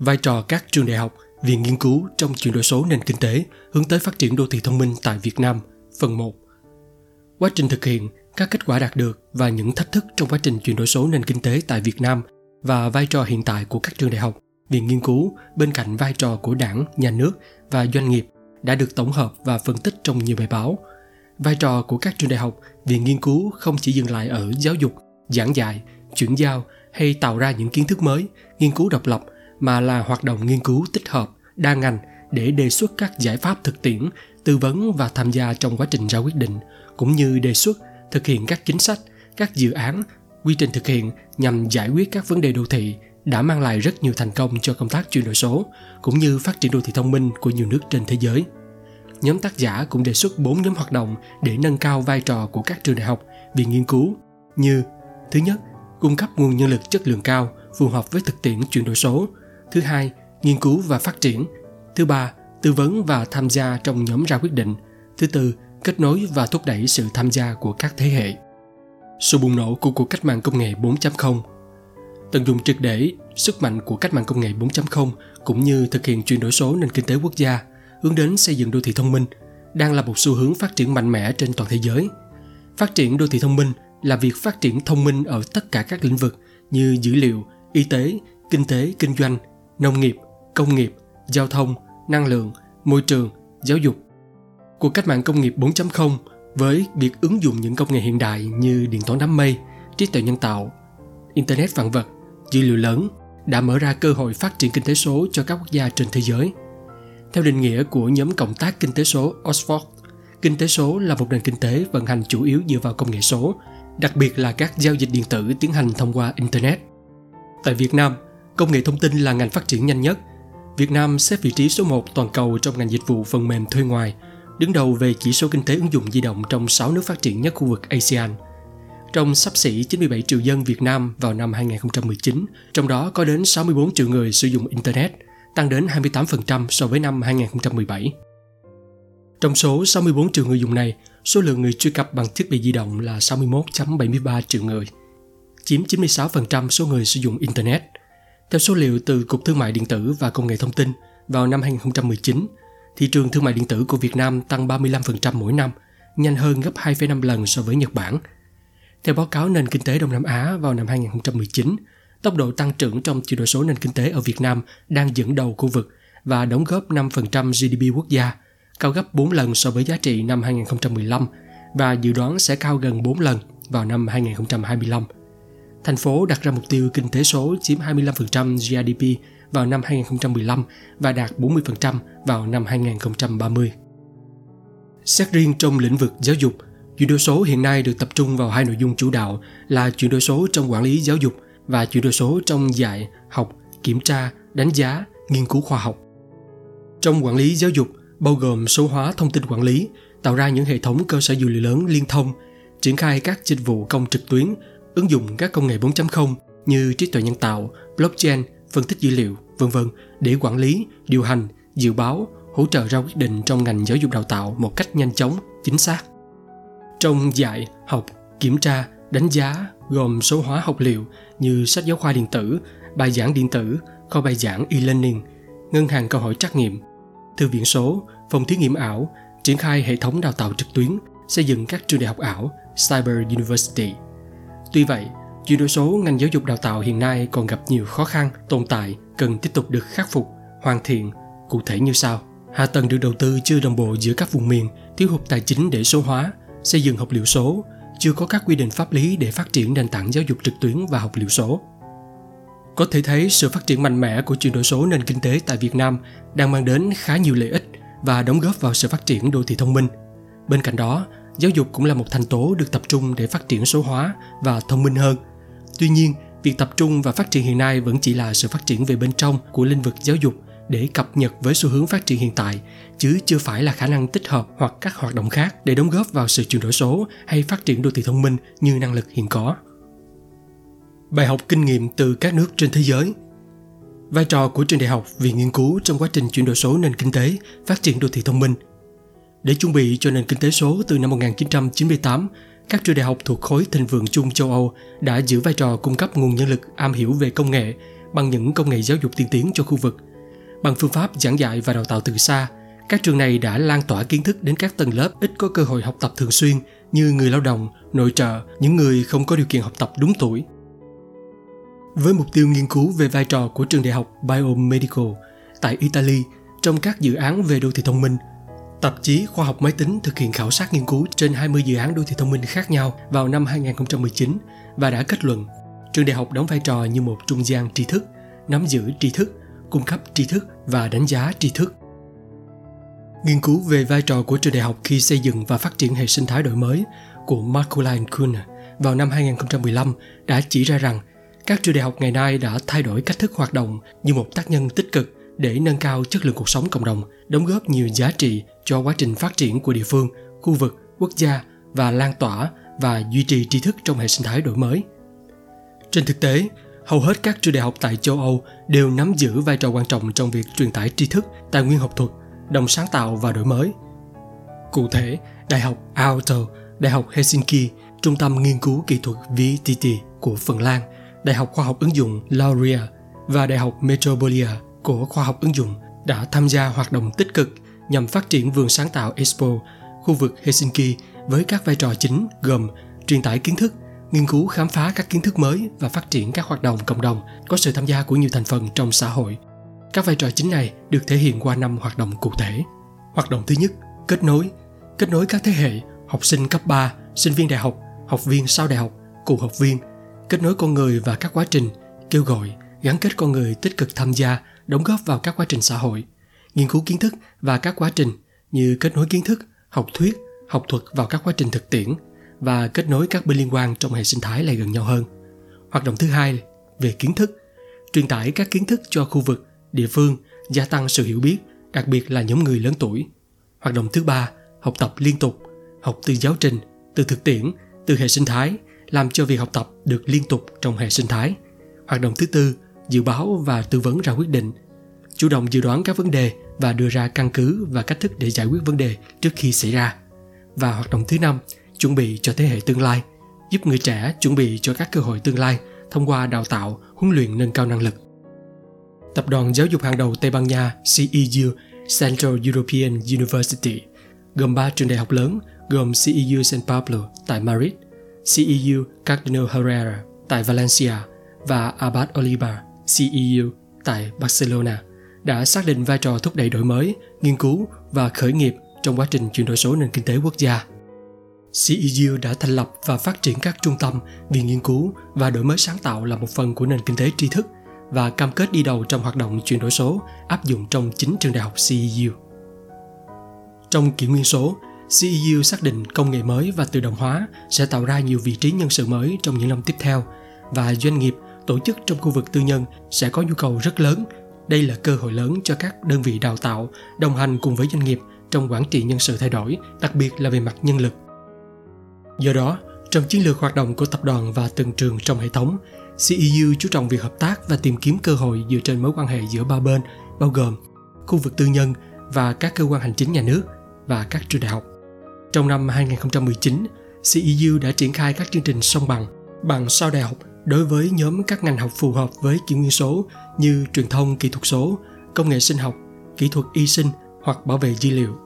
Vai trò các trường đại học, viện nghiên cứu trong chuyển đổi số nền kinh tế hướng tới phát triển đô thị thông minh tại Việt Nam, phần 1. Quá trình thực hiện, các kết quả đạt được và những thách thức trong quá trình chuyển đổi số nền kinh tế tại Việt Nam và vai trò hiện tại của các trường đại học, viện nghiên cứu bên cạnh vai trò của đảng, nhà nước và doanh nghiệp đã được tổng hợp và phân tích trong nhiều bài báo. Vai trò của các trường đại học, viện nghiên cứu không chỉ dừng lại ở giáo dục, giảng dạy, chuyển giao hay tạo ra những kiến thức mới, nghiên cứu độc lập mà là hoạt động nghiên cứu tích hợp, đa ngành để đề xuất các giải pháp thực tiễn, tư vấn và tham gia trong quá trình ra quyết định, cũng như đề xuất, thực hiện các chính sách, các dự án, quy trình thực hiện nhằm giải quyết các vấn đề đô thị đã mang lại rất nhiều thành công cho công tác chuyển đổi số cũng như phát triển đô thị thông minh của nhiều nước trên thế giới. Nhóm tác giả cũng đề xuất 4 nhóm hoạt động để nâng cao vai trò của các trường đại học, viện nghiên cứu như Thứ nhất, cung cấp nguồn nhân lực chất lượng cao phù hợp với thực tiễn chuyển đổi số. Thứ hai, nghiên cứu và phát triển. Thứ ba, tư vấn và tham gia trong nhóm ra quyết định. Thứ tư, kết nối và thúc đẩy sự tham gia của các thế hệ. Sự bùng nổ của cuộc cách mạng công nghệ 4.0 Tận dụng triệt để sức mạnh của cách mạng công nghệ 4.0 cũng như thực hiện chuyển đổi số nền kinh tế quốc gia, hướng đến xây dựng đô thị thông minh đang là một xu hướng phát triển mạnh mẽ trên toàn thế giới. Phát triển đô thị thông minh là việc phát triển thông minh ở tất cả các lĩnh vực như dữ liệu, y tế, kinh tế, kinh doanh, nông nghiệp, công nghiệp, giao thông, năng lượng, môi trường, giáo dục. Cuộc cách mạng công nghiệp 4.0 với việc ứng dụng những công nghệ hiện đại như điện toán đám mây, trí tuệ nhân tạo, internet vạn vật, dữ liệu lớn đã mở ra cơ hội phát triển kinh tế số cho các quốc gia trên thế giới. Theo định nghĩa của nhóm cộng tác kinh tế số Oxford, kinh tế số là một nền kinh tế vận hành chủ yếu dựa vào công nghệ số đặc biệt là các giao dịch điện tử tiến hành thông qua Internet. Tại Việt Nam, công nghệ thông tin là ngành phát triển nhanh nhất. Việt Nam xếp vị trí số 1 toàn cầu trong ngành dịch vụ phần mềm thuê ngoài, đứng đầu về chỉ số kinh tế ứng dụng di động trong 6 nước phát triển nhất khu vực ASEAN. Trong sắp xỉ 97 triệu dân Việt Nam vào năm 2019, trong đó có đến 64 triệu người sử dụng Internet, tăng đến 28% so với năm 2017. Trong số 64 triệu người dùng này, số lượng người truy cập bằng thiết bị di động là 61.73 triệu người, chiếm 96% số người sử dụng Internet. Theo số liệu từ Cục Thương mại Điện tử và Công nghệ Thông tin, vào năm 2019, thị trường thương mại điện tử của Việt Nam tăng 35% mỗi năm, nhanh hơn gấp 2,5 lần so với Nhật Bản. Theo báo cáo nền kinh tế Đông Nam Á vào năm 2019, tốc độ tăng trưởng trong chuyển đổi số nền kinh tế ở Việt Nam đang dẫn đầu khu vực và đóng góp 5% GDP quốc gia – cao gấp 4 lần so với giá trị năm 2015 và dự đoán sẽ cao gần 4 lần vào năm 2025. Thành phố đặt ra mục tiêu kinh tế số chiếm 25% GDP vào năm 2015 và đạt 40% vào năm 2030. Xét riêng trong lĩnh vực giáo dục, chuyển đổi số hiện nay được tập trung vào hai nội dung chủ đạo là chuyển đổi số trong quản lý giáo dục và chuyển đổi số trong dạy, học, kiểm tra, đánh giá, nghiên cứu khoa học. Trong quản lý giáo dục, bao gồm số hóa thông tin quản lý, tạo ra những hệ thống cơ sở dữ liệu lớn liên thông, triển khai các dịch vụ công trực tuyến, ứng dụng các công nghệ 4.0 như trí tuệ nhân tạo, blockchain, phân tích dữ liệu, vân vân để quản lý, điều hành, dự báo, hỗ trợ ra quyết định trong ngành giáo dục đào tạo một cách nhanh chóng, chính xác. Trong dạy, học, kiểm tra, đánh giá gồm số hóa học liệu như sách giáo khoa điện tử, bài giảng điện tử, kho bài giảng e-learning, ngân hàng câu hỏi trắc nghiệm, thư viện số, phòng thí nghiệm ảo, triển khai hệ thống đào tạo trực tuyến, xây dựng các trường đại học ảo, Cyber University. Tuy vậy, chuyển đổi số ngành giáo dục đào tạo hiện nay còn gặp nhiều khó khăn, tồn tại, cần tiếp tục được khắc phục, hoàn thiện, cụ thể như sau. Hạ tầng được đầu tư chưa đồng bộ giữa các vùng miền, thiếu hụt tài chính để số hóa, xây dựng học liệu số, chưa có các quy định pháp lý để phát triển nền tảng giáo dục trực tuyến và học liệu số. Có thể thấy sự phát triển mạnh mẽ của chuyển đổi số nền kinh tế tại Việt Nam đang mang đến khá nhiều lợi ích và đóng góp vào sự phát triển đô thị thông minh. Bên cạnh đó, giáo dục cũng là một thành tố được tập trung để phát triển số hóa và thông minh hơn. Tuy nhiên, việc tập trung và phát triển hiện nay vẫn chỉ là sự phát triển về bên trong của lĩnh vực giáo dục để cập nhật với xu hướng phát triển hiện tại, chứ chưa phải là khả năng tích hợp hoặc các hoạt động khác để đóng góp vào sự chuyển đổi số hay phát triển đô thị thông minh như năng lực hiện có. Bài học kinh nghiệm từ các nước trên thế giới Vai trò của trường đại học viện nghiên cứu trong quá trình chuyển đổi số nền kinh tế, phát triển đô thị thông minh. Để chuẩn bị cho nền kinh tế số từ năm 1998, các trường đại học thuộc khối thịnh vượng chung châu Âu đã giữ vai trò cung cấp nguồn nhân lực am hiểu về công nghệ bằng những công nghệ giáo dục tiên tiến cho khu vực. Bằng phương pháp giảng dạy và đào tạo từ xa, các trường này đã lan tỏa kiến thức đến các tầng lớp ít có cơ hội học tập thường xuyên như người lao động, nội trợ, những người không có điều kiện học tập đúng tuổi. Với mục tiêu nghiên cứu về vai trò của trường đại học Biomedical tại Italy trong các dự án về đô thị thông minh, tạp chí Khoa học Máy tính thực hiện khảo sát nghiên cứu trên 20 dự án đô thị thông minh khác nhau vào năm 2019 và đã kết luận trường đại học đóng vai trò như một trung gian tri thức, nắm giữ tri thức, cung cấp tri thức và đánh giá tri thức. Nghiên cứu về vai trò của trường đại học khi xây dựng và phát triển hệ sinh thái đổi mới của Marcoline Kuhn vào năm 2015 đã chỉ ra rằng các trường đại học ngày nay đã thay đổi cách thức hoạt động như một tác nhân tích cực để nâng cao chất lượng cuộc sống cộng đồng, đóng góp nhiều giá trị cho quá trình phát triển của địa phương, khu vực, quốc gia và lan tỏa và duy trì tri thức trong hệ sinh thái đổi mới. Trên thực tế, hầu hết các trường đại học tại châu Âu đều nắm giữ vai trò quan trọng trong việc truyền tải tri thức, tài nguyên học thuật, đồng sáng tạo và đổi mới. Cụ thể, Đại học Aalto, Đại học Helsinki, Trung tâm Nghiên cứu Kỹ thuật VTT của Phần Lan, Đại học Khoa học ứng dụng Lauria và Đại học Metropolia của Khoa học ứng dụng đã tham gia hoạt động tích cực nhằm phát triển vườn sáng tạo Expo, khu vực Helsinki với các vai trò chính gồm truyền tải kiến thức, nghiên cứu khám phá các kiến thức mới và phát triển các hoạt động cộng đồng có sự tham gia của nhiều thành phần trong xã hội. Các vai trò chính này được thể hiện qua năm hoạt động cụ thể. Hoạt động thứ nhất, kết nối. Kết nối các thế hệ, học sinh cấp 3, sinh viên đại học, học viên sau đại học, cựu học viên, kết nối con người và các quá trình, kêu gọi, gắn kết con người tích cực tham gia, đóng góp vào các quá trình xã hội, nghiên cứu kiến thức và các quá trình như kết nối kiến thức, học thuyết, học thuật vào các quá trình thực tiễn và kết nối các bên liên quan trong hệ sinh thái lại gần nhau hơn. Hoạt động thứ hai về kiến thức, truyền tải các kiến thức cho khu vực, địa phương, gia tăng sự hiểu biết, đặc biệt là nhóm người lớn tuổi. Hoạt động thứ ba, học tập liên tục, học từ giáo trình, từ thực tiễn, từ hệ sinh thái, làm cho việc học tập được liên tục trong hệ sinh thái. Hoạt động thứ tư, dự báo và tư vấn ra quyết định, chủ động dự đoán các vấn đề và đưa ra căn cứ và cách thức để giải quyết vấn đề trước khi xảy ra. Và hoạt động thứ năm, chuẩn bị cho thế hệ tương lai, giúp người trẻ chuẩn bị cho các cơ hội tương lai thông qua đào tạo, huấn luyện nâng cao năng lực. Tập đoàn giáo dục hàng đầu Tây Ban Nha CEU Central European University gồm 3 trường đại học lớn gồm CEU San Pablo tại Madrid, CEU Cardinal Herrera tại Valencia và Abad Oliba CEU tại Barcelona đã xác định vai trò thúc đẩy đổi mới, nghiên cứu và khởi nghiệp trong quá trình chuyển đổi số nền kinh tế quốc gia. CEU đã thành lập và phát triển các trung tâm, viện nghiên cứu và đổi mới sáng tạo là một phần của nền kinh tế tri thức và cam kết đi đầu trong hoạt động chuyển đổi số áp dụng trong chính trường đại học CEU. Trong kỷ nguyên số, CEU xác định công nghệ mới và tự động hóa sẽ tạo ra nhiều vị trí nhân sự mới trong những năm tiếp theo và doanh nghiệp, tổ chức trong khu vực tư nhân sẽ có nhu cầu rất lớn. Đây là cơ hội lớn cho các đơn vị đào tạo đồng hành cùng với doanh nghiệp trong quản trị nhân sự thay đổi, đặc biệt là về mặt nhân lực. Do đó, trong chiến lược hoạt động của tập đoàn và từng trường trong hệ thống, CEU chú trọng việc hợp tác và tìm kiếm cơ hội dựa trên mối quan hệ giữa ba bên, bao gồm khu vực tư nhân và các cơ quan hành chính nhà nước và các trường đại học. Trong năm 2019, CEU đã triển khai các chương trình song bằng, bằng sau đại học đối với nhóm các ngành học phù hợp với kỷ nguyên số như truyền thông kỹ thuật số, công nghệ sinh học, kỹ thuật y sinh hoặc bảo vệ dữ liệu.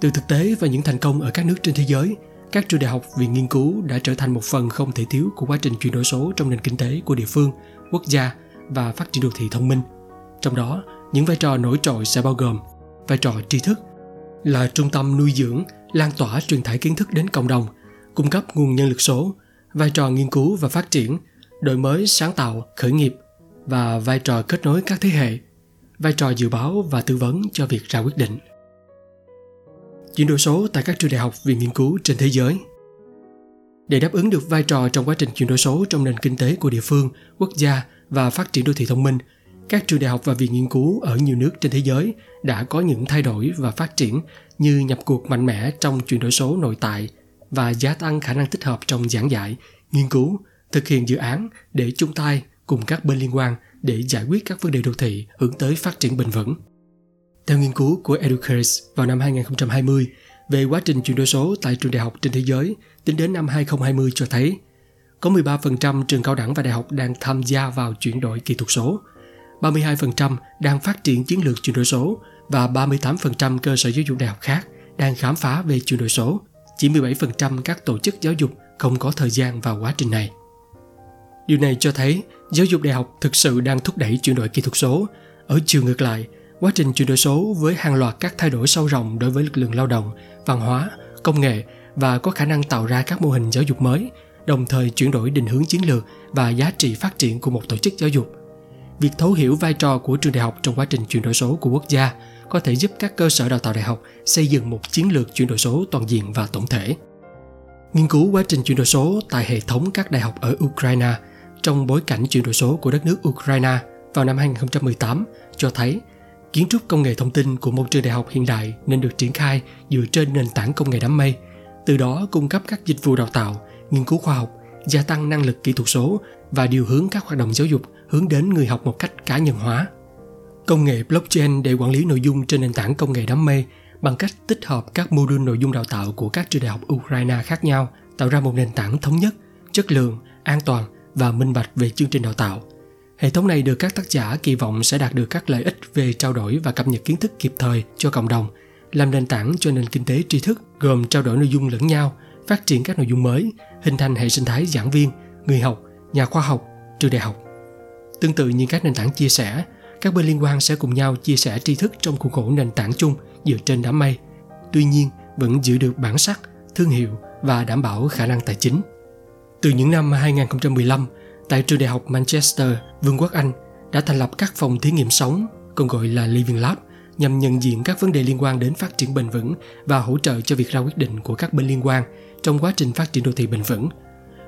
Từ thực tế và những thành công ở các nước trên thế giới, các trường đại học viện nghiên cứu đã trở thành một phần không thể thiếu của quá trình chuyển đổi số trong nền kinh tế của địa phương, quốc gia và phát triển đô thị thông minh. Trong đó, những vai trò nổi trội sẽ bao gồm vai trò tri thức là trung tâm nuôi dưỡng, lan tỏa truyền tải kiến thức đến cộng đồng, cung cấp nguồn nhân lực số, vai trò nghiên cứu và phát triển, đổi mới sáng tạo, khởi nghiệp và vai trò kết nối các thế hệ, vai trò dự báo và tư vấn cho việc ra quyết định chuyển đổi số tại các trường đại học viện nghiên cứu trên thế giới. Để đáp ứng được vai trò trong quá trình chuyển đổi số trong nền kinh tế của địa phương, quốc gia và phát triển đô thị thông minh, các trường đại học và viện nghiên cứu ở nhiều nước trên thế giới đã có những thay đổi và phát triển như nhập cuộc mạnh mẽ trong chuyển đổi số nội tại và gia tăng khả năng tích hợp trong giảng dạy, nghiên cứu, thực hiện dự án để chung tay cùng các bên liên quan để giải quyết các vấn đề đô thị hướng tới phát triển bền vững. Theo nghiên cứu của Educase vào năm 2020 về quá trình chuyển đổi số tại trường đại học trên thế giới tính đến năm 2020 cho thấy có 13% trường cao đẳng và đại học đang tham gia vào chuyển đổi kỹ thuật số, 32% đang phát triển chiến lược chuyển đổi số và 38% cơ sở giáo dục đại học khác đang khám phá về chuyển đổi số. Chỉ 17% các tổ chức giáo dục không có thời gian vào quá trình này. Điều này cho thấy giáo dục đại học thực sự đang thúc đẩy chuyển đổi kỹ thuật số. Ở chiều ngược lại, quá trình chuyển đổi số với hàng loạt các thay đổi sâu rộng đối với lực lượng lao động, văn hóa, công nghệ và có khả năng tạo ra các mô hình giáo dục mới, đồng thời chuyển đổi định hướng chiến lược và giá trị phát triển của một tổ chức giáo dục. Việc thấu hiểu vai trò của trường đại học trong quá trình chuyển đổi số của quốc gia có thể giúp các cơ sở đào tạo đại học xây dựng một chiến lược chuyển đổi số toàn diện và tổng thể. Nghiên cứu quá trình chuyển đổi số tại hệ thống các đại học ở Ukraine trong bối cảnh chuyển đổi số của đất nước Ukraine vào năm 2018 cho thấy kiến trúc công nghệ thông tin của một trường đại học hiện đại nên được triển khai dựa trên nền tảng công nghệ đám mây, từ đó cung cấp các dịch vụ đào tạo, nghiên cứu khoa học, gia tăng năng lực kỹ thuật số và điều hướng các hoạt động giáo dục hướng đến người học một cách cá nhân hóa. Công nghệ blockchain để quản lý nội dung trên nền tảng công nghệ đám mây bằng cách tích hợp các mô đun nội dung đào tạo của các trường đại học Ukraine khác nhau tạo ra một nền tảng thống nhất, chất lượng, an toàn và minh bạch về chương trình đào tạo. Hệ thống này được các tác giả kỳ vọng sẽ đạt được các lợi ích về trao đổi và cập nhật kiến thức kịp thời cho cộng đồng, làm nền tảng cho nền kinh tế tri thức gồm trao đổi nội dung lẫn nhau, phát triển các nội dung mới, hình thành hệ sinh thái giảng viên, người học, nhà khoa học, trường đại học. Tương tự như các nền tảng chia sẻ, các bên liên quan sẽ cùng nhau chia sẻ tri thức trong khuôn khổ nền tảng chung dựa trên đám mây. Tuy nhiên, vẫn giữ được bản sắc, thương hiệu và đảm bảo khả năng tài chính. Từ những năm 2015, tại trường đại học Manchester, Vương quốc Anh đã thành lập các phòng thí nghiệm sống, còn gọi là Living Lab, nhằm nhận diện các vấn đề liên quan đến phát triển bền vững và hỗ trợ cho việc ra quyết định của các bên liên quan trong quá trình phát triển đô thị bền vững.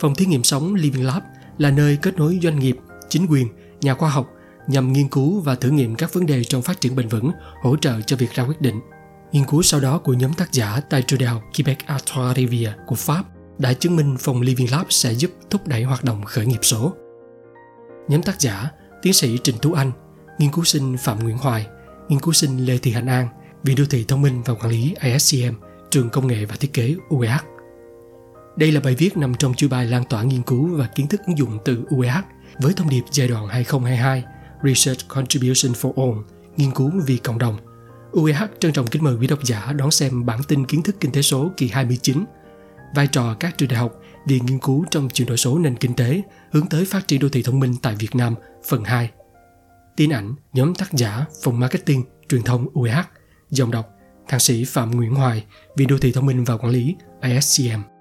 Phòng thí nghiệm sống Living Lab là nơi kết nối doanh nghiệp, chính quyền, nhà khoa học nhằm nghiên cứu và thử nghiệm các vấn đề trong phát triển bền vững, hỗ trợ cho việc ra quyết định. Nghiên cứu sau đó của nhóm tác giả tại trường đại học Quebec Artois Rivière của Pháp đã chứng minh phòng Living Lab sẽ giúp thúc đẩy hoạt động khởi nghiệp số. Nhóm tác giả, tiến sĩ Trịnh Tú Anh, nghiên cứu sinh Phạm Nguyễn Hoài, nghiên cứu sinh Lê Thị Hạnh An, Viện Đô thị Thông minh và Quản lý ISCM, Trường Công nghệ và Thiết kế UEH. Đây là bài viết nằm trong chuỗi bài lan tỏa nghiên cứu và kiến thức ứng dụng từ UEH với thông điệp giai đoạn 2022 Research Contribution for All, nghiên cứu vì cộng đồng. UEH trân trọng kính mời quý độc giả đón xem bản tin kiến thức kinh tế số kỳ 29, vai trò các trường đại học vì nghiên cứu trong chuyển đổi số nền kinh tế hướng tới phát triển đô thị thông minh tại Việt Nam, phần 2. Tin ảnh, nhóm tác giả, phòng marketing, truyền thông UEH, dòng đọc, thạc sĩ Phạm Nguyễn Hoài, Viện Đô thị Thông minh và Quản lý ISCM.